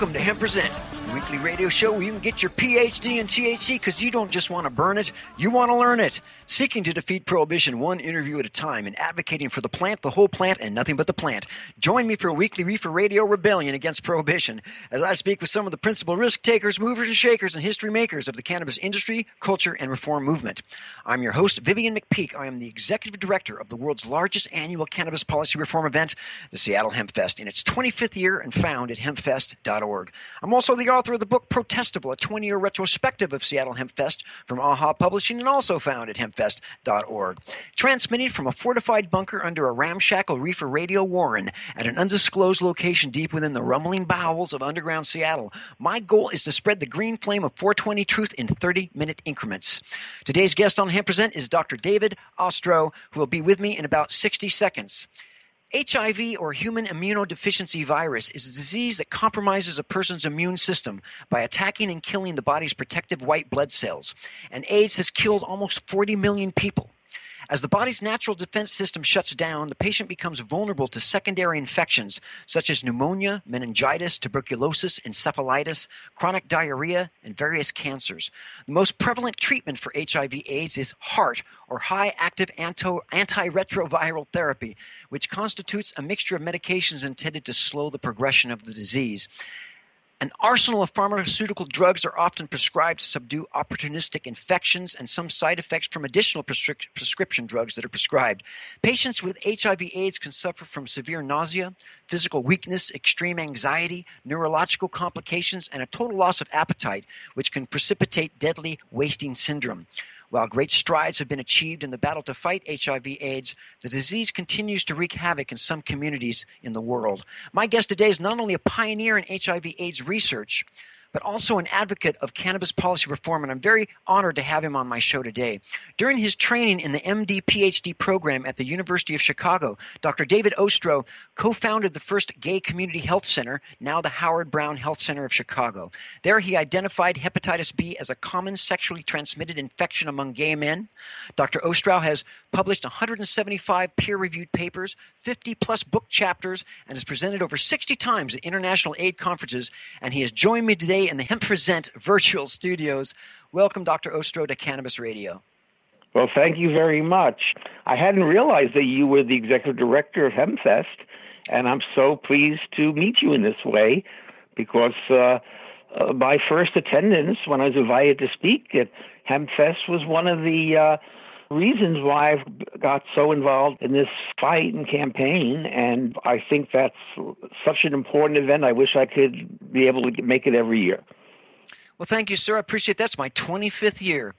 Welcome to Hemp Present, weekly radio show where you can get your PhD in THC because you don't just want to burn it, you want to learn it. Seeking to defeat prohibition one interview at a time and advocating for the plant, the whole plant, and nothing but the plant. Join me for a weekly Reefer Radio rebellion against prohibition as I speak with some of the principal risk takers, movers, and shakers, and history makers of the cannabis industry, culture, and reform movement. I'm your host, Vivian McPeak. I am the executive director of the world's largest annual cannabis policy reform event, the Seattle Hemp Fest, in its 25th year and found at hempfest.org. I'm also the author of the book Protestival, a 20 year retrospective of Seattle Hempfest from AHA Publishing and also found at hempfest.org. Transmitting from a fortified bunker under a ramshackle reefer radio warren at an undisclosed location deep within the rumbling bowels of underground Seattle, my goal is to spread the green flame of 420 truth in 30 minute increments. Today's guest on Hemp Present is Dr. David Ostrow, who will be with me in about 60 seconds. HIV or human immunodeficiency virus is a disease that compromises a person's immune system by attacking and killing the body's protective white blood cells. And AIDS has killed almost 40 million people. As the body's natural defense system shuts down, the patient becomes vulnerable to secondary infections such as pneumonia, meningitis, tuberculosis, encephalitis, chronic diarrhea, and various cancers. The most prevalent treatment for HIV AIDS is HAART, or high active antiretroviral therapy, which constitutes a mixture of medications intended to slow the progression of the disease. An arsenal of pharmaceutical drugs are often prescribed to subdue opportunistic infections and some side effects from additional prescri- prescription drugs that are prescribed. Patients with HIV/AIDS can suffer from severe nausea, physical weakness, extreme anxiety, neurological complications, and a total loss of appetite, which can precipitate deadly wasting syndrome. While great strides have been achieved in the battle to fight HIV/AIDS, the disease continues to wreak havoc in some communities in the world. My guest today is not only a pioneer in HIV/AIDS research, but also an advocate of cannabis policy reform, and I'm very honored to have him on my show today. During his training in the MD PhD program at the University of Chicago, Dr. David Ostrow co founded the first gay community health center, now the Howard Brown Health Center of Chicago. There, he identified hepatitis B as a common sexually transmitted infection among gay men. Dr. Ostrow has published 175 peer reviewed papers, 50 plus book chapters, and has presented over 60 times at international aid conferences. And he has joined me today in the Hemp Present virtual studios. Welcome, Dr. Ostrow, to Cannabis Radio. Well, thank you very much. I hadn't realized that you were the executive director of HempFest, and I'm so pleased to meet you in this way because uh, uh, my first attendance when I was invited to speak at HempFest was one of the uh, reasons why I've got so involved in this fight and campaign. And I think that's such an important event. I wish I could be able to make it every year. Well, thank you, sir. I appreciate that. That's my 25th year.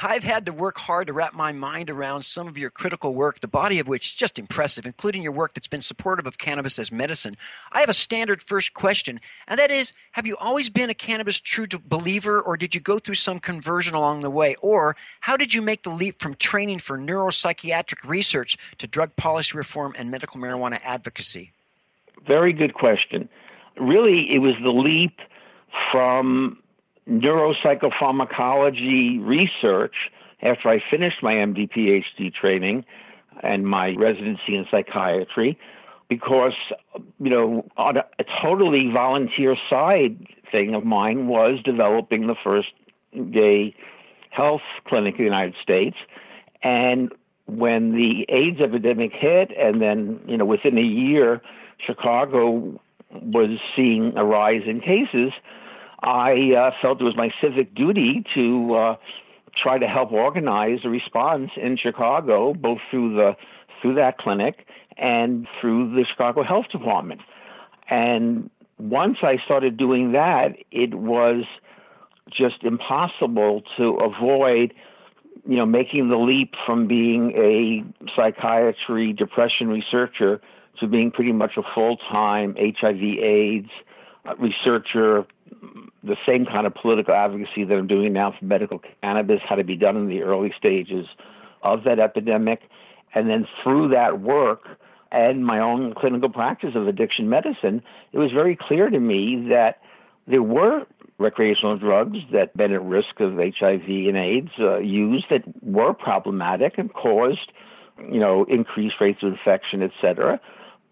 I've had to work hard to wrap my mind around some of your critical work, the body of which is just impressive, including your work that's been supportive of cannabis as medicine. I have a standard first question, and that is Have you always been a cannabis true believer, or did you go through some conversion along the way? Or how did you make the leap from training for neuropsychiatric research to drug policy reform and medical marijuana advocacy? Very good question. Really, it was the leap from neuropsychopharmacology research after I finished my MD PhD training and my residency in psychiatry because you know on a, a totally volunteer side thing of mine was developing the first gay health clinic in the United States. And when the AIDS epidemic hit and then you know within a year Chicago was seeing a rise in cases I uh, felt it was my civic duty to uh, try to help organize a response in Chicago, both through the through that clinic and through the Chicago Health Department. And once I started doing that, it was just impossible to avoid, you know, making the leap from being a psychiatry depression researcher to being pretty much a full time HIV/AIDS researcher, the same kind of political advocacy that I'm doing now for medical cannabis had to be done in the early stages of that epidemic. And then through that work and my own clinical practice of addiction medicine, it was very clear to me that there were recreational drugs that been at risk of HIV and AIDS uh, used that were problematic and caused, you know, increased rates of infection, et cetera.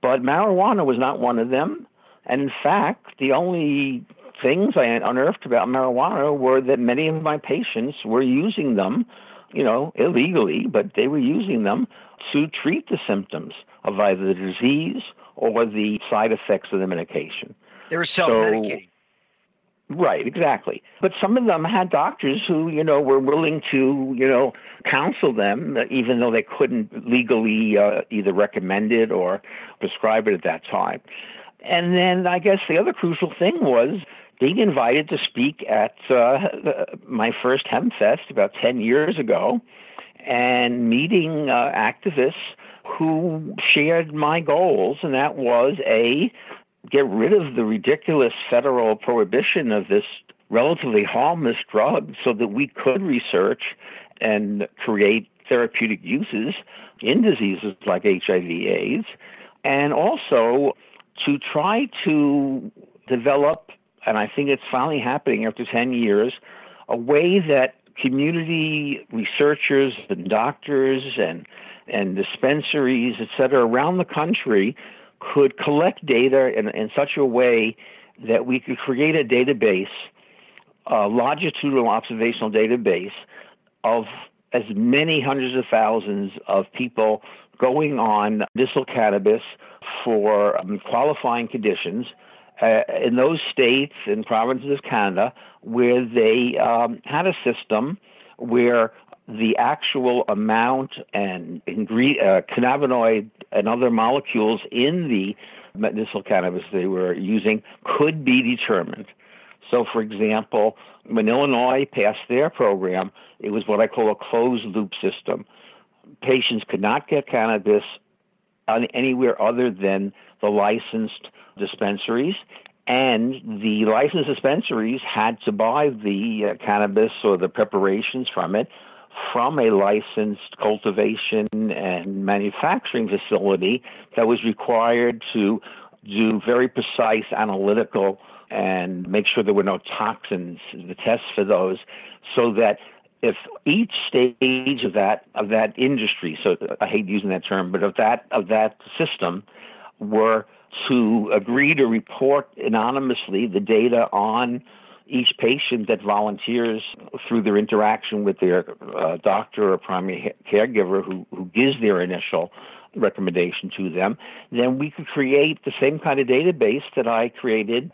But marijuana was not one of them. And in fact, the only things I unearthed about marijuana were that many of my patients were using them, you know, illegally, but they were using them to treat the symptoms of either the disease or the side effects of the medication. They were self-medicating. So, Right, exactly. But some of them had doctors who, you know, were willing to, you know, counsel them, even though they couldn't legally uh, either recommend it or prescribe it at that time. And then I guess the other crucial thing was being invited to speak at uh, my first HempFest about 10 years ago and meeting uh, activists who shared my goals, and that was A, get rid of the ridiculous federal prohibition of this relatively harmless drug so that we could research and create therapeutic uses in diseases like HIV AIDS, and also to try to develop and I think it's finally happening after 10 years, a way that community researchers and doctors and and dispensaries, et cetera, around the country could collect data in, in such a way that we could create a database, a longitudinal observational database of as many hundreds of thousands of people going on medicinal cannabis for um, qualifying conditions uh, in those states and provinces of Canada where they um, had a system where the actual amount and uh, cannabinoid and other molecules in the medicinal cannabis they were using could be determined. So, for example, when Illinois passed their program, it was what I call a closed loop system. Patients could not get cannabis anywhere other than the licensed dispensaries, and the licensed dispensaries had to buy the uh, cannabis or the preparations from it from a licensed cultivation and manufacturing facility that was required to do very precise analytical and make sure there were no toxins, the tests for those, so that if each stage of that of that industry, so I hate using that term, but of that of that system were to agree to report anonymously the data on each patient that volunteers through their interaction with their uh, doctor or primary caregiver who, who gives their initial recommendation to them, then we could create the same kind of database that I created,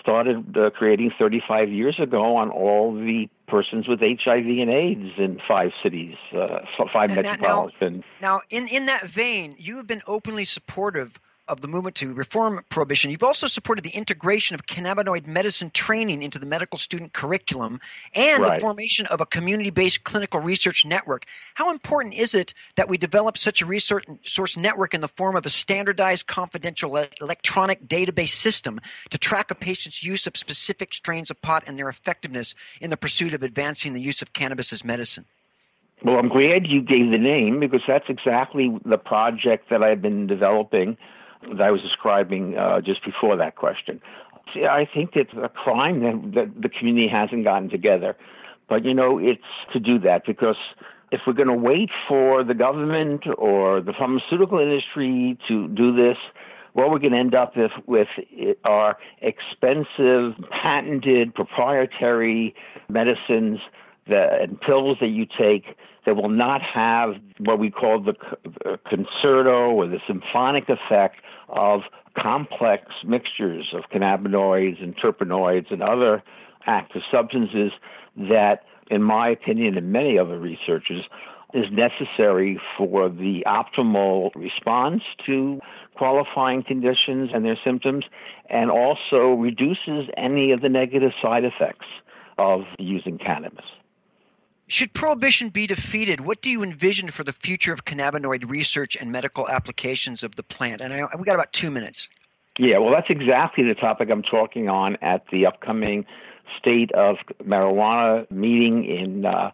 started uh, creating 35 years ago on all the persons with HIV and AIDS in five cities, uh, five now, metropolitan. Now, now, in, in that vein, you have been openly supportive of the movement to reform prohibition, you've also supported the integration of cannabinoid medicine training into the medical student curriculum and Right. the formation of a community based clinical research network. How important is it that we develop such a research source network in the form of a standardized, confidential electronic database system to track a patient's use of specific strains of pot and their effectiveness in the pursuit of advancing the use of cannabis as medicine? Well, I'm glad you gave the name because that's exactly the project that I've been developing that I was describing uh, just before that question. See, I think it's a crime that, that the community hasn't gotten together. But, you know, it's to do that because if we're going to wait for the government or the pharmaceutical industry to do this, what we're going to end up with, with are expensive, patented, proprietary medicines that, and pills that you take that will not have what we call the concerto or the symphonic effect of complex mixtures of cannabinoids and terpenoids and other active substances that, in my opinion, and many other researchers, is necessary for the optimal response to qualifying conditions and their symptoms, and also reduces any of the negative side effects of using cannabis. Should prohibition be defeated, what do you envision for the future of cannabinoid research and medical applications of the plant? And I, we got about two minutes. Yeah, well, that's exactly the topic I'm talking on at the upcoming State of Marijuana meeting in uh,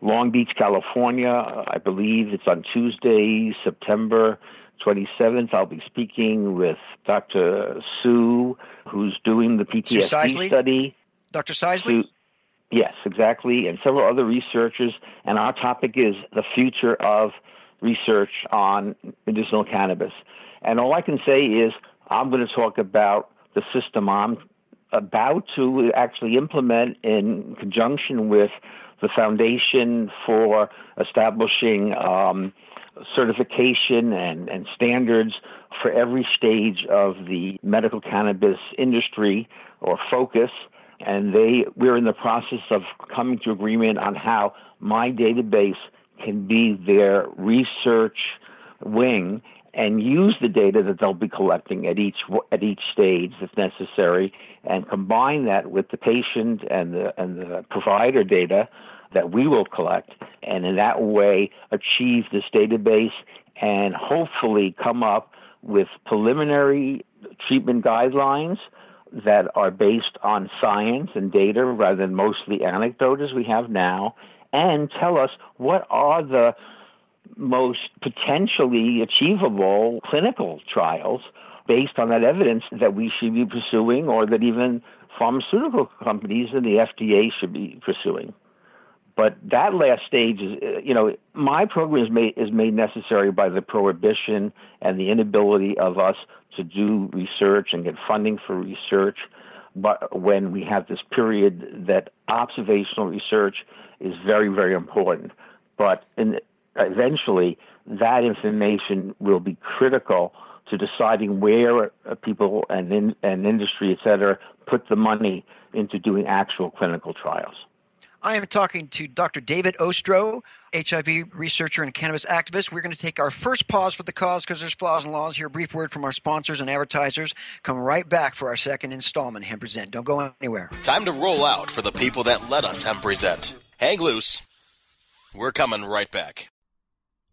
Long Beach, California. I believe it's on Tuesday, September 27th. I'll be speaking with Dr. Sue, who's doing the PTSD study. Dr. Sisley? Sue- Yes, exactly, and several other researchers. And our topic is the future of research on medicinal cannabis. And all I can say is I'm going to talk about the system I'm about to actually implement in conjunction with the Foundation for establishing um, certification and, and standards for every stage of the medical cannabis industry or focus and they we're in the process of coming to agreement on how my database can be their research wing and use the data that they'll be collecting at each at each stage if necessary and combine that with the patient and the and the provider data that we will collect and in that way achieve this database and hopefully come up with preliminary treatment guidelines that are based on science and data rather than mostly anecdote as we have now, and tell us what are the most potentially achievable clinical trials based on that evidence that we should be pursuing or that even pharmaceutical companies and the FDA should be pursuing. But that last stage is, uh, you know, my program is made is made necessary by the prohibition and the inability of us to do research and get funding for research. But when we have this period that observational research is very, very important. But in, eventually, that information will be critical to deciding where uh, people and in, and industry, et cetera, put the money into doing actual clinical trials. I am talking to Dr. David Ostrow, HIV researcher and cannabis activist. We're going to take our first pause for the cause because there's flaws and laws here. A brief word from our sponsors and advertisers. Come right back for our second installment, Hemp Present. Don't go anywhere. Time to roll out for the people that let us hemp present. Hang loose. We're coming right back.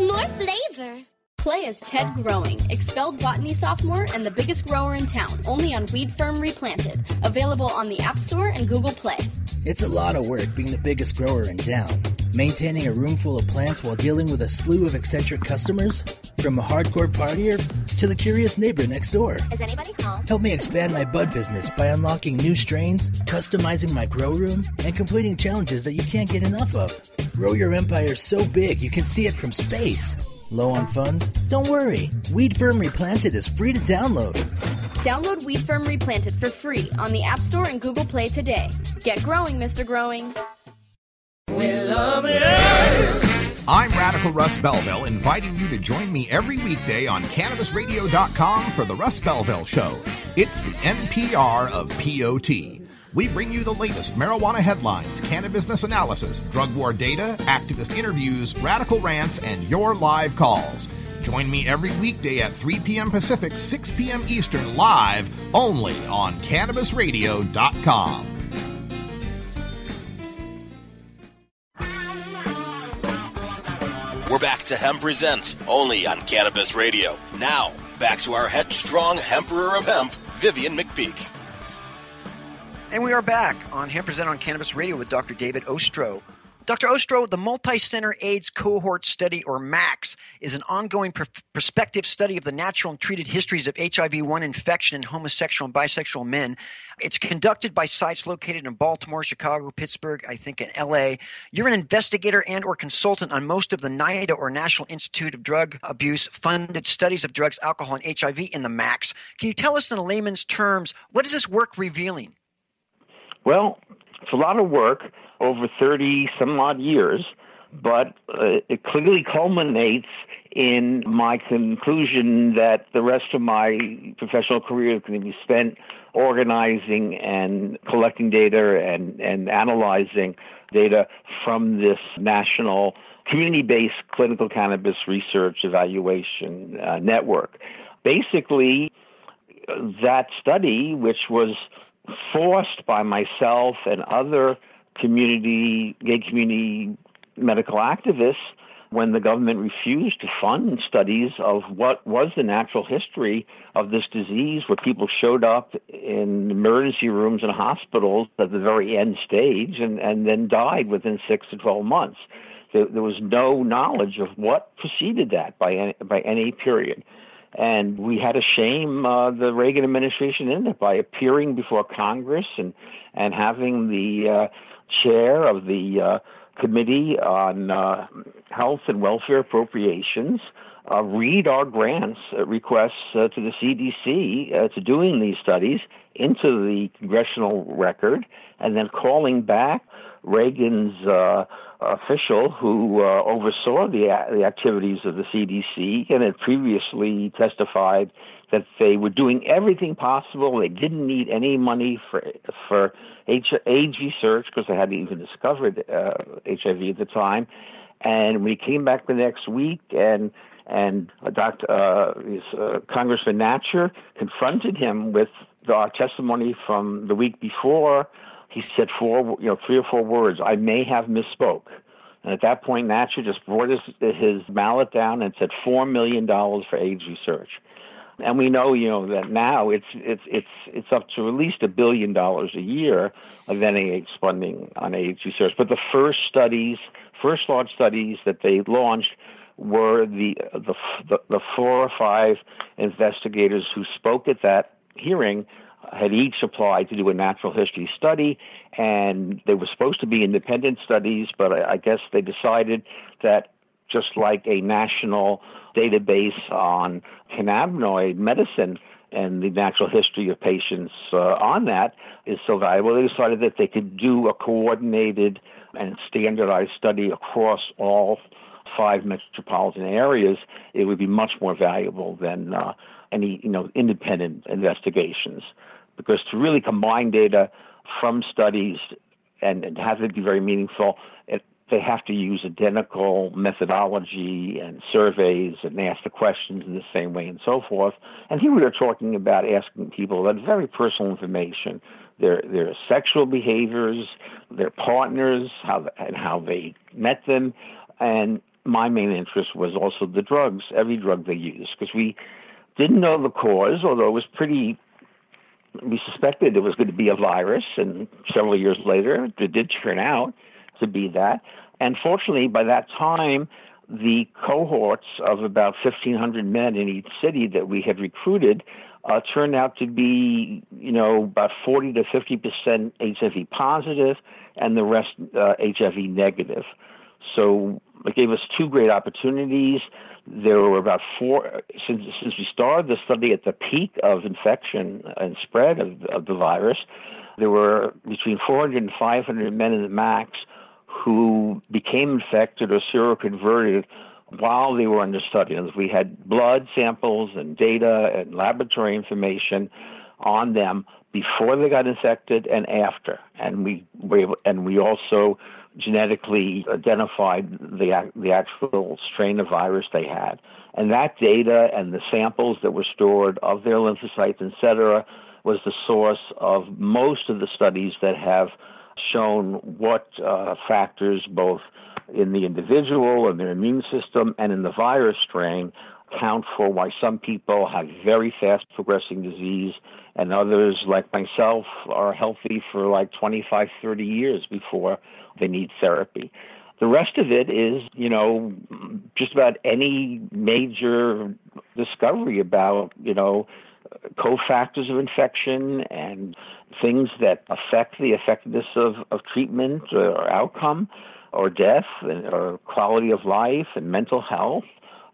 more flavor. Play as Ted Growing, expelled botany sophomore and the biggest grower in town, only on Weed Firm Replanted. Available on the App Store and Google Play. It's a lot of work being the biggest grower in town. Maintaining a room full of plants while dealing with a slew of eccentric customers? From a hardcore partier to the curious neighbor next door. Is anybody home? Help me expand my bud business by unlocking new strains, customizing my grow room, and completing challenges that you can't get enough of. Grow your empire so big you can see it from space. Low on funds? Don't worry. Weed Firm Replanted is free to download. Download Weed Firm Replanted for free on the App Store and Google Play today. Get growing, Mr. Growing. We love the earth. I'm Radical Russ Belville, inviting you to join me every weekday on CannabisRadio.com for the Russ Belville Show. It's the NPR of POT. We bring you the latest marijuana headlines, cannabis analysis, drug war data, activist interviews, radical rants, and your live calls. Join me every weekday at 3 p.m. Pacific, 6 p.m. Eastern, live only on CannabisRadio.com. We're back to Hemp Presents, only on Cannabis Radio. Now, back to our headstrong Emperor of Hemp, Vivian McPeak. And we are back on Hemp Present on Cannabis Radio with Dr. David Ostrow. Dr. Ostrow, the Multi Center AIDS Cohort Study, or MACS, is an ongoing pr- prospective study of the natural and treated histories of HIV 1 infection in homosexual and bisexual men. It's conducted by sites located in Baltimore, Chicago, Pittsburgh, I think in LA. You're an investigator and or consultant on most of the NIDA or National Institute of Drug Abuse funded studies of drugs, alcohol, and HIV in the MACS. Can you tell us in layman's terms, what is this work revealing? Well, it's a lot of work over 30 some odd years, but uh, it clearly culminates in my conclusion that the rest of my professional career is going to be spent organizing and collecting data and, and analyzing data from this national community based clinical cannabis research evaluation uh, network. Basically, that study, which was forced by myself and other community, gay community medical activists when the government refused to fund studies of what was the natural history of this disease, where people showed up in emergency rooms and hospitals at the very end stage and, and then died within six to 12 months. There, there was no knowledge of what preceded that by any, by any period. And we had to shame uh, the Reagan administration in it by appearing before Congress and, and having the uh, chair of the uh, Committee on uh, Health and Welfare Appropriations uh, read our grants uh, requests uh, to the CDC uh, to doing these studies into the congressional record, and then calling back Reagan's uh, official who oversaw the, the activities of the CDC and had previously testified that they were doing everything possible. They didn't need any money for for AIDS research because they hadn't even discovered uh, HIV at the time. And we came back the next week, and and Dr. Uh, uh, Congressman Natcher confronted him with our testimony from the week before. He said four, you know, three or four words. I may have misspoke. And at that point, Natcher just brought his, his mallet down and said four million dollars for AIDS research and we know you know that now it's it's it's it's up to at least a billion dollars a year of NIH funding on AIDS research. But the first studies, first large studies that they launched were the the the, the four or five investigators who spoke at that hearing had each applied to do a natural history study, and they were supposed to be independent studies, but I, I guess they decided that just like a national database on cannabinoid medicine and the natural history of patients uh, on that is so valuable, they decided that they could do a coordinated and standardized study across all five metropolitan areas, it would be much more valuable than uh, any you know independent investigations, because to really combine data from studies and, and have it be very meaningful, it, they have to use identical methodology and surveys and ask the questions in the same way and so forth. And here we are talking about asking people about very personal information, their their sexual behaviors, their partners, how and how they met them, and my main interest was also the drugs, every drug they use, because we didn't know the cause, although it was pretty. We suspected it was going to be a virus, and several years later, it did turn out to be that. And fortunately, by that time, the cohorts of about 1,500 men in each city that we had recruited uh, turned out to be, you know, about 40 to 50 percent HIV positive, and the rest uh, HIV negative. So it gave us two great opportunities. There were about four since since we started the study at the peak of infection and spread of, of the virus. There were between 400 and 500 men in the MACS who became infected or seroconverted while they were under study. And we had blood samples and data and laboratory information on them before they got infected and after. And we able, and we also genetically identified the the actual strain of virus they had. And that data and the samples that were stored of their lymphocytes, et cetera, was the source of most of the studies that have shown what uh, factors, both in the individual and their immune system and in the virus strain, account for why some people have very fast progressing disease and others, like myself, are healthy for like 25, 30 years before they need therapy. The rest of it is, you know, just about any major discovery about, you know, cofactors of infection and things that affect the effectiveness of, of treatment or outcome or death or quality of life and mental health.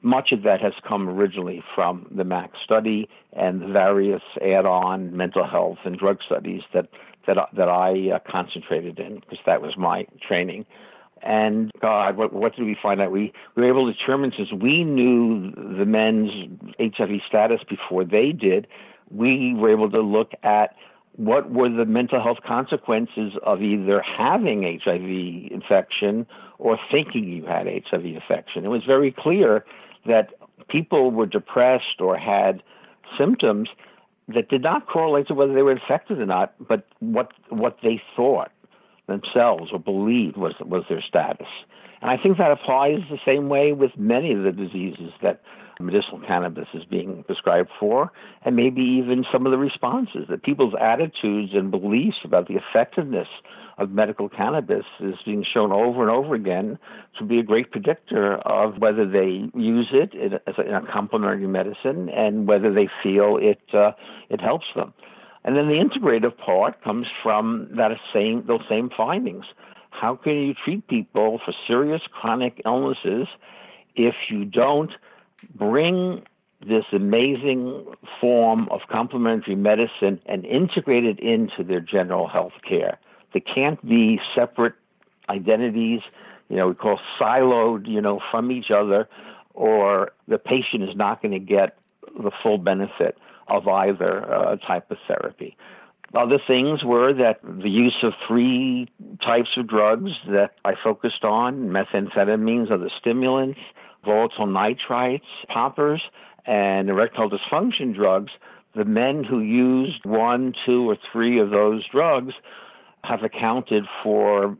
Much of that has come originally from the MAC study and the various add-on mental health and drug studies that that that I uh, concentrated in because that was my training. And God, what, what did we find out? We, we were able to determine since we knew the men's HIV status before they did, we were able to look at what were the mental health consequences of either having HIV infection or thinking you had HIV infection. It was very clear that people were depressed or had symptoms that did not correlate to whether they were infected or not, but what what they thought themselves or believed was was their status. And I think that applies the same way with many of the diseases that medicinal cannabis is being prescribed for, and maybe even some of the responses that people's attitudes and beliefs about the effectiveness of medical cannabis is being shown over and over again to be a great predictor of whether they use it as a, in a complementary medicine and whether they feel it uh, it helps them. And then the integrative part comes from that same those same findings. How can you treat people for serious chronic illnesses if you don't bring this amazing form of complementary medicine and integrate it into their general health care? They can't be separate identities, you know, we call siloed, you know, from each other, or the patient is not going to get the full benefit of either uh, type of therapy. Other things were that the use of three types of drugs that I focused on methamphetamines the stimulants, volatile nitrites, poppers, and erectile dysfunction drugs. The men who used one, two, or three of those drugs have accounted for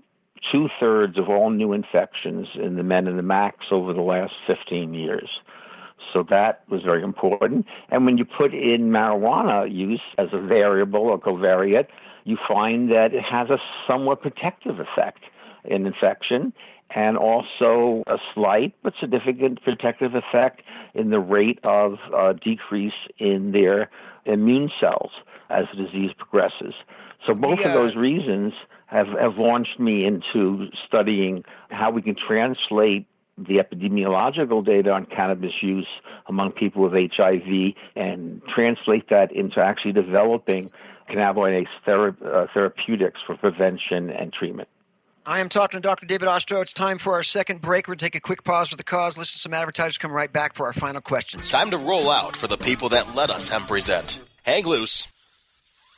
two thirds of all new infections in the men and the MACS over the last 15 years. So that was very important. And when you put in marijuana use as a variable or covariate, you find that it has a somewhat protective effect in infection and also a slight but significant protective effect in the rate of uh, decrease in their immune cells as the disease progresses. So both yeah. of those reasons have, have launched me into studying how we can translate the epidemiological data on cannabis use among people with HIV and translate that into actually developing cannabinoid thera- uh, therapeutics for prevention and treatment. I am talking to Dr. David Ostrow. It's time for our second break. We're going to take a quick pause for the cause, listen to some advertisers, come right back for our final questions. Time to roll out for the people that let us hemp present. Hang loose.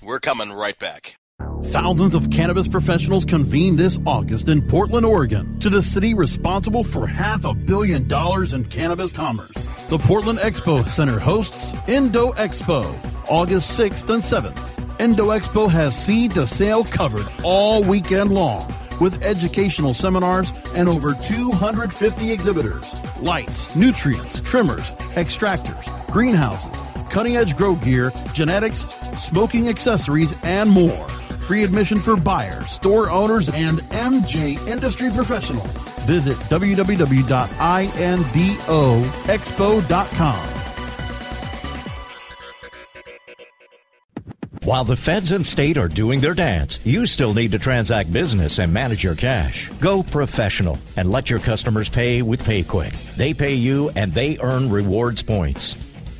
We're coming right back. Thousands of cannabis professionals convene this August in Portland, Oregon, to the city responsible for half a billion dollars in cannabis commerce. The Portland Expo Center hosts Indo Expo, August 6th and 7th. Indo Expo has seed to sale covered all weekend long with educational seminars and over 250 exhibitors. Lights, nutrients, trimmers, extractors, greenhouses, cutting edge grow gear, genetics, smoking accessories, and more. Free admission for buyers, store owners, and MJ industry professionals. Visit www.indoexpo.com. While the feds and state are doing their dance, you still need to transact business and manage your cash. Go professional and let your customers pay with PayQwick. They pay you and they earn rewards points.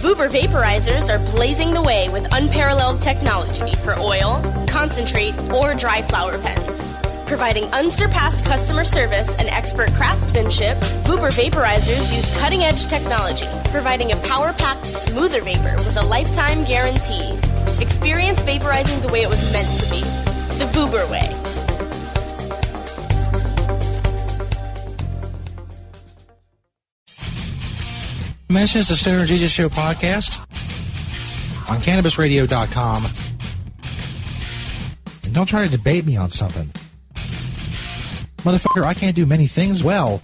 Vuber vaporizers are blazing the way with unparalleled technology for oil, concentrate, or dry flower pens. Providing unsurpassed customer service and expert craftsmanship, Vuber vaporizers use cutting edge technology, providing a power packed, smoother vapor with a lifetime guarantee. Experience vaporizing the way it was meant to be the Vuber way. Mentions the Stoner Jesus Show podcast on CannabisRadio.com. And don't try to debate me on something. Motherfucker, I can't do many things well,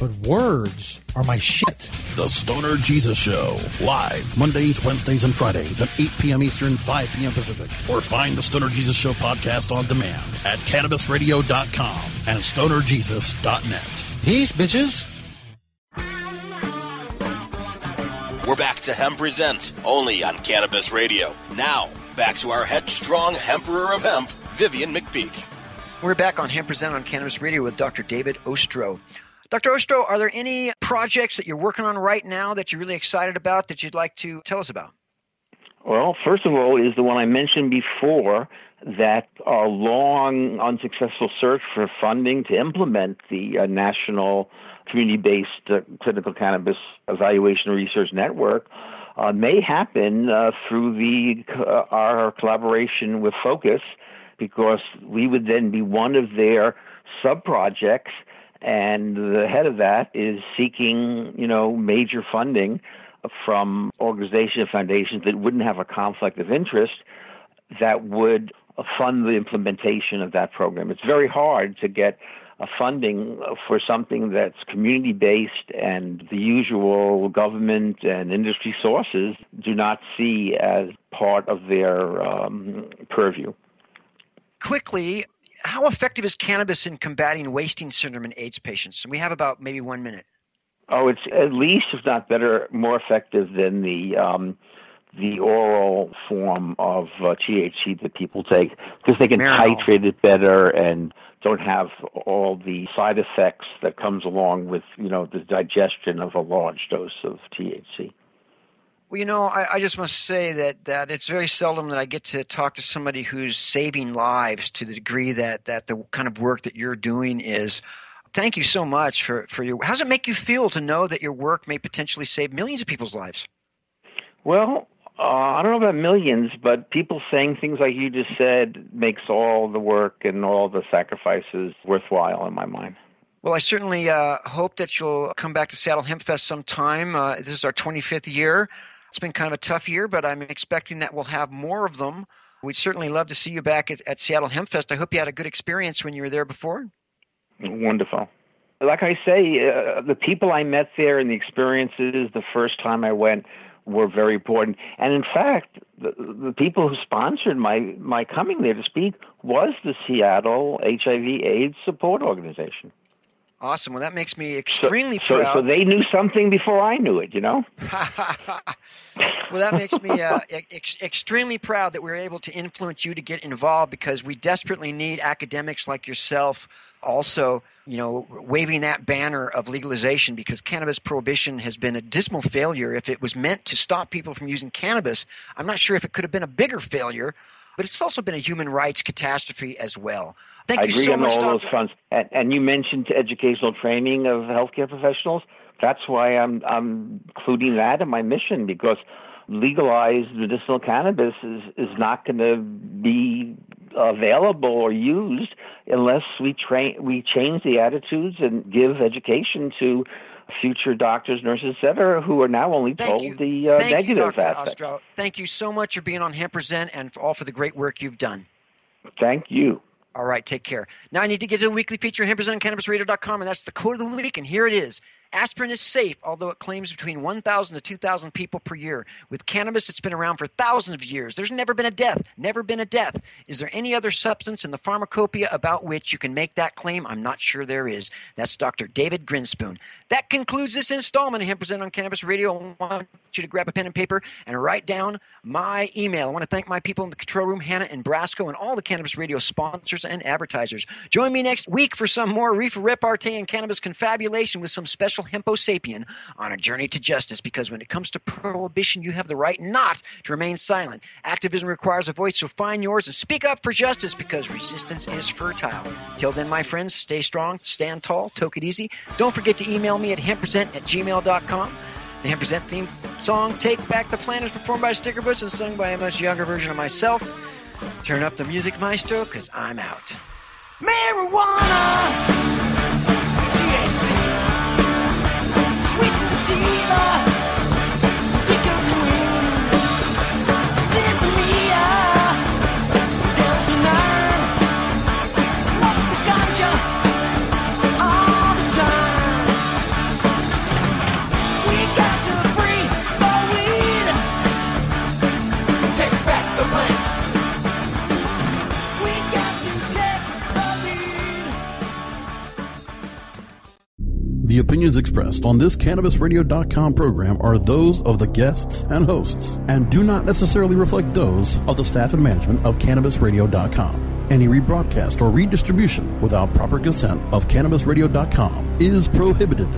but words are my shit. The Stoner Jesus Show, live Mondays, Wednesdays, and Fridays at 8 p.m. Eastern, 5 p.m. Pacific. Or find the Stoner Jesus Show podcast on demand at CannabisRadio.com and StonerJesus.net. Peace, bitches. We're back to Hemp Present, only on Cannabis Radio. Now, back to our headstrong Emperor of Hemp, Vivian McPeak. We're back on Hemp Present on Cannabis Radio with Dr. David Ostrow. Dr. Ostrow, are there any projects that you're working on right now that you're really excited about that you'd like to tell us about? Well, first of all, is the one I mentioned before that our long unsuccessful search for funding to implement the uh, national community-based uh, clinical cannabis evaluation research network uh, may happen uh, through the uh, our collaboration with Focus, because we would then be one of their sub projects, and the head of that is seeking, you know, major funding from organizations and foundations that wouldn't have a conflict of interest that would fund the implementation of that program. It's very hard to get uh, funding for something that's community based and the usual government and industry sources do not see as part of their um, purview. Quickly, how effective is cannabis in combating wasting syndrome in AIDS patients? And we have about maybe one minute. Oh, it's at least, if not better, more effective than the um, the oral form of uh, THC that people take because they can Marinol. titrate it better and don't have all the side effects that comes along with you know the digestion of a large dose of THC. Well, you know, I, I just must say that, that it's very seldom that I get to talk to somebody who's saving lives to the degree that, that the kind of work that you're doing is. Thank you so much for, for your. How does it make you feel to know that your work may potentially save millions of people's lives? Well, uh, I don't know about millions, but people saying things like you just said makes all the work and all the sacrifices worthwhile in my mind. Well, I certainly uh, hope that you'll come back to Seattle Hemp Fest sometime. Uh, this is our 25th year. It's been kind of a tough year, but I'm expecting that we'll have more of them. We'd certainly love to see you back at, at Seattle Hemp Fest. I hope you had a good experience when you were there before. Wonderful. Like I say, uh, the people I met there and the experiences the first time I went were very important. And in fact, the, the people who sponsored my my coming there to speak was the Seattle HIV/AIDS Support Organization. Awesome. Well, that makes me extremely so, proud. So, they knew something before I knew it, you know? well, that makes me uh, ex- extremely proud that we are able to influence you to get involved because we desperately need academics like yourself also you know, waving that banner of legalization because cannabis prohibition has been a dismal failure. If it was meant to stop people from using cannabis, I'm not sure if it could have been a bigger failure, but it's also been a human rights catastrophe as well. Thank I you agree so on much, all Dr. those fronts. And, and you mentioned educational training of healthcare professionals. That's why I'm I'm including that in my mission because legalized medicinal cannabis is, is not going to be available or used unless we train we change the attitudes and give education to future doctors, nurses, etc., who are now only Thank told you. the uh, Thank negative you, aspect. Ostrow. Thank you so much for being on Hemp Present and for all for the great work you've done. Thank you. All right, take care. Now I need to get to the weekly feature, Hemp Present on CannabisRadio.com, and that's the quote of the week, and here it is. Aspirin is safe, although it claims between 1,000 to 2,000 people per year. With cannabis, it's been around for thousands of years. There's never been a death. Never been a death. Is there any other substance in the pharmacopoeia about which you can make that claim? I'm not sure there is. That's Dr. David Grinspoon. That concludes this installment of Hemp Present on Cannabis Radio. I want you to grab a pen and paper and write down my email. I want to thank my people in the control room, Hannah and Brasco, and all the Cannabis Radio sponsors and advertisers. Join me next week for some more reefer repartee and cannabis confabulation with some special hempo sapien on a journey to justice. Because when it comes to prohibition, you have the right not to remain silent. Activism requires a voice, so find yours and speak up for justice because resistance is fertile. Till then, my friends, stay strong, stand tall, toke it easy. Don't forget to email me at hempresent at gmail.com. The Hemp Present theme song, Take Back the Plan, is performed by Sticker Bush and sung by a much younger version of myself. Turn up the music, maestro, because I'm out. Marijuana, THC, partida. The opinions expressed on this CannabisRadio.com program are those of the guests and hosts and do not necessarily reflect those of the staff and management of CannabisRadio.com. Any rebroadcast or redistribution without proper consent of CannabisRadio.com is prohibited.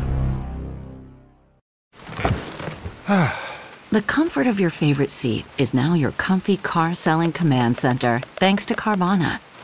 The comfort of your favorite seat is now your comfy car selling command center, thanks to Carvana.